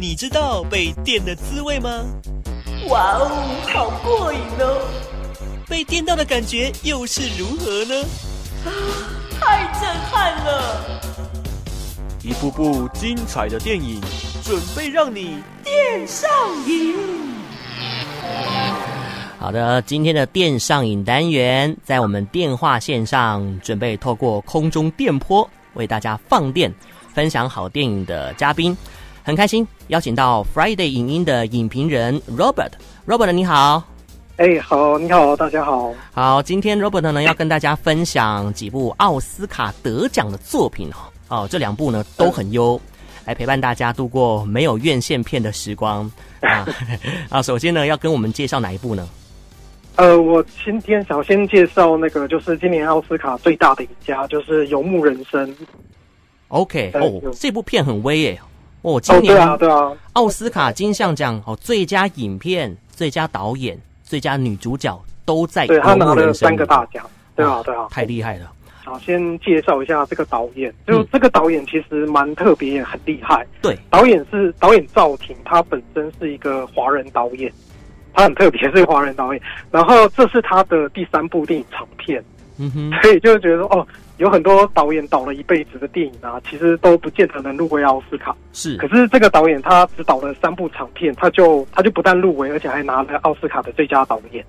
你知道被电的滋味吗？哇哦，好过瘾哦！被电到的感觉又是如何呢？啊，太震撼了！一部部精彩的电影，准备让你电上瘾。好的，今天的电上瘾单元，在我们电话线上准备透过空中电波为大家放电。分享好电影的嘉宾，很开心邀请到 Friday 影音的影评人 Robert。Robert 你好，哎、欸，好，你好，大家好。好，今天 Robert 呢要跟大家分享几部奥斯卡得奖的作品哦，这两部呢都很优，来陪伴大家度过没有院线片的时光啊。啊，首先呢要跟我们介绍哪一部呢？呃，我今天想先介绍那个，就是今年奥斯卡最大的赢家，就是《游牧人生》。OK，哦，这部片很威耶！哦，今年啊，对啊，奥斯卡金像奖哦，最佳影片、最佳导演、最佳女主角都在《对，他拿了三个大奖，对啊，对啊，太厉害了！好，先介绍一下这个导演，就这个导演其实蛮特别，也很厉害。对，导演是导演赵婷，他本身是一个华人导演，他很特别，是华人导演。然后这是他的第三部电影长片，嗯哼，所以就觉得说哦。有很多导演导了一辈子的电影啊，其实都不见得能入围奥斯卡。是，可是这个导演他只导了三部长片，他就他就不但入围，而且还拿了奥斯卡的最佳导演。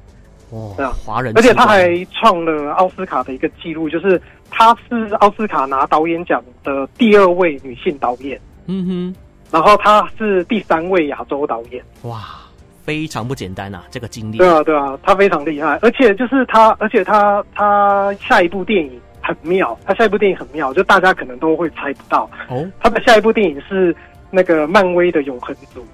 哦，对啊，华人，而且他还创了奥斯卡的一个记录，就是他是奥斯卡拿导演奖的第二位女性导演。嗯哼，然后他是第三位亚洲导演。哇，非常不简单啊，这个经历。对啊，对啊，他非常厉害，而且就是他，而且他他下一部电影。很妙，他下一部电影很妙，就大家可能都会猜不到哦。他的下一部电影是那个漫威的永恒族，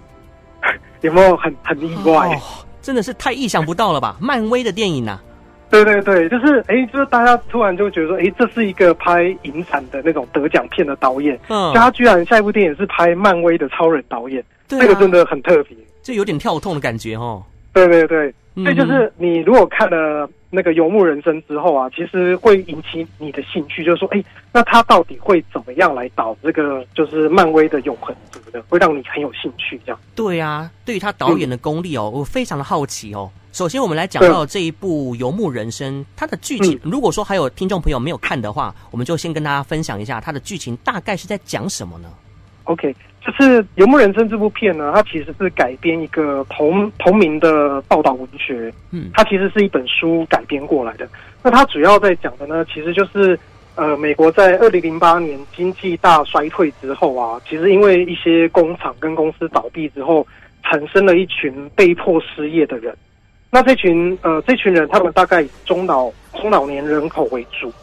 有没有很很意外？哦，真的是太意想不到了吧！漫威的电影啊，对对对，就是哎，就是大家突然就觉得说，哎，这是一个拍影展的那种得奖片的导演，嗯，他居然下一部电影是拍漫威的超人导演，这、啊、个真的很特别，就有点跳痛的感觉哦。对对对，所以就是你如果看了。那个游牧人生之后啊，其实会引起你的兴趣，就是说，哎，那他到底会怎么样来导这个就是漫威的永恒族的，会让你很有兴趣，这样。对啊，对于他导演的功力哦，嗯、我非常的好奇哦。首先，我们来讲到这一部游牧人生，它的剧情，如果说还有听众朋友没有看的话，我们就先跟大家分享一下它的剧情大概是在讲什么呢？OK。就是《游牧人生》这部片呢，它其实是改编一个同同名的报道文学，嗯，它其实是一本书改编过来的。那它主要在讲的呢，其实就是呃，美国在二零零八年经济大衰退之后啊，其实因为一些工厂跟公司倒闭之后，产生了一群被迫失业的人。那这群呃，这群人他们大概以中老中老年人口为主。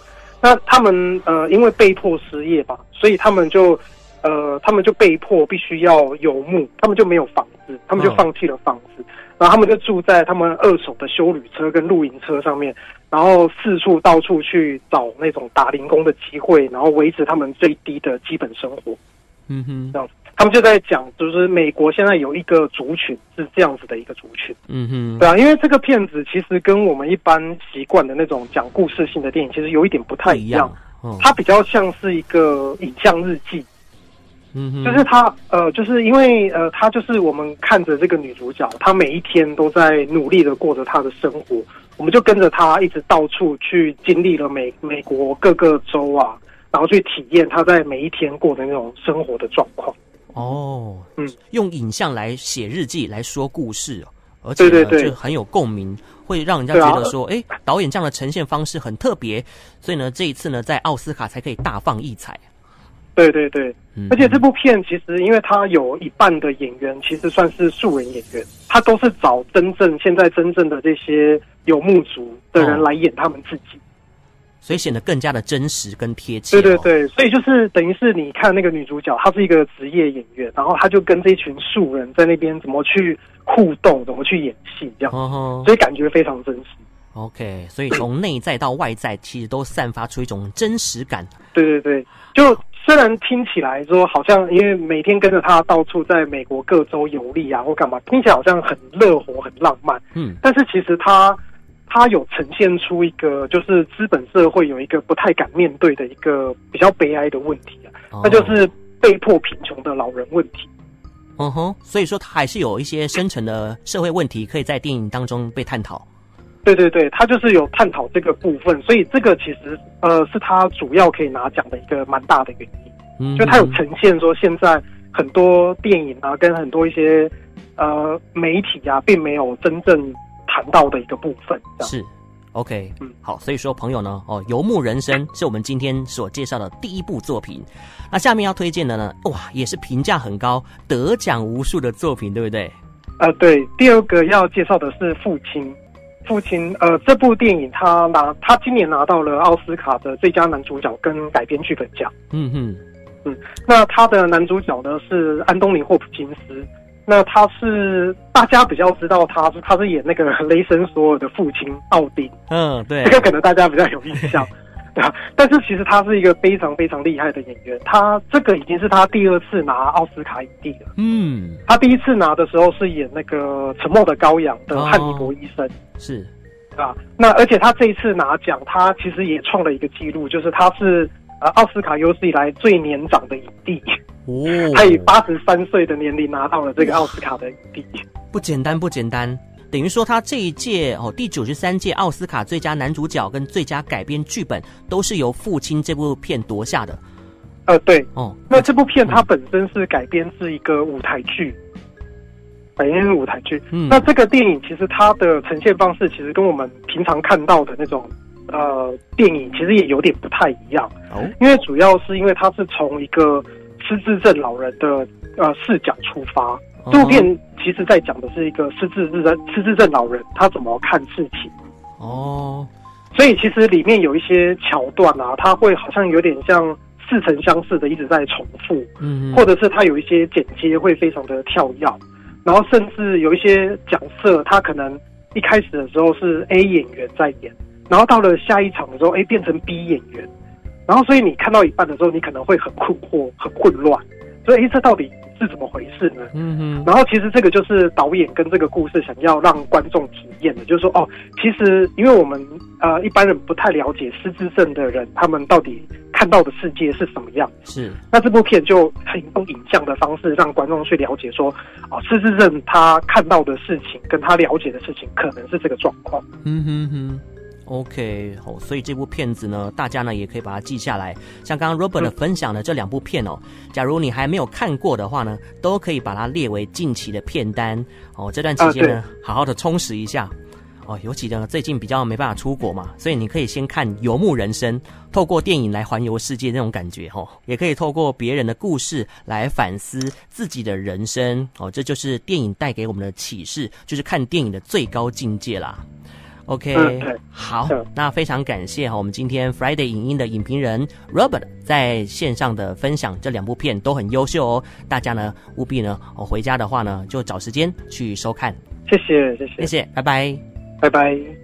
那他们呃，因为被迫失业吧，所以他们就。呃，他们就被迫必须要游牧，他们就没有房子，他们就放弃了房子，哦，然后他们就住在他们二手的修旅车跟露营车上面，然后四处到处去找那种打零工的机会，然后维持他们最低的基本生活。嗯哼，这样子，他们就在讲，就是美国现在有一个族群是这样子的一个族群。嗯哼，对啊，因为这个片子其实跟我们一般习惯的那种讲故事性的电影其实有一点不太一样，哦，它比较像是一个影像日记。嗯，就是他，呃，就是因为，呃，他就是我们看着这个女主角，她每一天都在努力的过着她的生活，我们就跟着她一直到处去经历了美美国各个州啊，然后去体验她在每一天过的那种生活的状况。哦，嗯，用影像来写日记来说故事，而且对对对，就很有共鸣，会让人家觉得说，哎，导演这样的呈现方式很特别，所以呢，这一次呢，在奥斯卡才可以大放异彩。对对对，而且这部片其实，因为它有一半的演员其实算是素人演员，他都是找真正现在真正的这些游牧族的人来演他们自己，所以显得更加的真实跟贴切。对对对，所以就是等于是你看那个女主角，她是一个职业演员，然后她就跟这一群素人在那边怎么去互动，怎么去演戏，这样，所以感觉非常真实。OK，所以从内在到外在，其实都散发出一种真实感。对对对，就。虽然听起来说好像，因为每天跟着他到处在美国各州游历啊，或干嘛，听起来好像很热火、很浪漫。嗯，但是其实他他有呈现出一个，就是资本社会有一个不太敢面对的一个比较悲哀的问题啊，那就是被迫贫穷的老人问题。嗯哼，所以说他还是有一些深层的社会问题可以在电影当中被探讨。对对对，他就是有探讨这个部分，所以这个其实呃是他主要可以拿奖的一个蛮大的原因。嗯，就他有呈现说现在很多电影啊，跟很多一些呃媒体啊，并没有真正谈到的一个部分。是，OK，嗯，好，所以说朋友呢，哦，《游牧人生》是我们今天所介绍的第一部作品。那下面要推荐的呢，哇，也是评价很高、得奖无数的作品，对不对？呃，对，第二个要介绍的是《父亲》。父亲，呃，这部电影他拿他今年拿到了奥斯卡的最佳男主角跟改编剧本奖。嗯哼，嗯，那他的男主角呢是安东尼霍普金斯，那他是大家比较知道他是他是演那个雷神索尔的父亲奥丁。嗯，对，这个可能大家比较有印象。对啊，但是其实他是一个非常非常厉害的演员，他这个已经是他第二次拿奥斯卡影帝了。嗯，他第一次拿的时候是演那个《沉默的羔羊》的汉尼伯医生。哦、是，啊，那而且他这一次拿奖，他其实也创了一个记录，就是他是呃奥斯卡有史以来最年长的影帝。哦，他以八十三岁的年龄拿到了这个奥斯卡的影帝，不简单，不简单。等于说，他这一届哦，第九十三届奥斯卡最佳男主角跟最佳改编剧本都是由《父亲》这部片夺下的。呃，对，哦，那这部片它本身是改编自一个舞台剧，改编是舞台剧。嗯，那这个电影其实它的呈现方式，其实跟我们平常看到的那种呃电影，其实也有点不太一样。哦，因为主要是因为它是从一个失智症老人的呃视角出发。这部片其实在讲的是一个失智症失智症老人他怎么看事情。哦，所以其实里面有一些桥段啊，他会好像有点像似曾相识的一直在重复，嗯，或者是他有一些剪接会非常的跳跃，然后甚至有一些角色他可能一开始的时候是 A 演员在演，然后到了下一场的时候，哎，变成 B 演员，然后所以你看到一半的时候，你可能会很困惑、很混乱，所以哎，这到底是怎么回事呢？嗯哼，然后其实这个就是导演跟这个故事想要让观众体验的，就是说哦，其实因为我们呃一般人不太了解失智症的人，他们到底看到的世界是什么样。是，那这部片就很用影像的方式让观众去了解说，哦，失智症他看到的事情跟他了解的事情可能是这个状况。嗯哼哼。OK，好，所以这部片子呢，大家呢也可以把它记下来。像刚刚 Robert 的分享的这两部片哦，假如你还没有看过的话呢，都可以把它列为近期的片单哦。这段期间呢，好好的充实一下哦。尤其呢，最近比较没办法出国嘛，所以你可以先看《游牧人生》，透过电影来环游世界那种感觉哦，也可以透过别人的故事来反思自己的人生哦。这就是电影带给我们的启示，就是看电影的最高境界啦。OK，嗯、好，那非常感谢哈，我们今天 Friday 影音的影评人 Robert 在线上的分享，这两部片都很优秀哦，大家呢务必呢，我回家的话呢就找时间去收看。谢谢，谢谢，谢谢，拜拜，拜拜。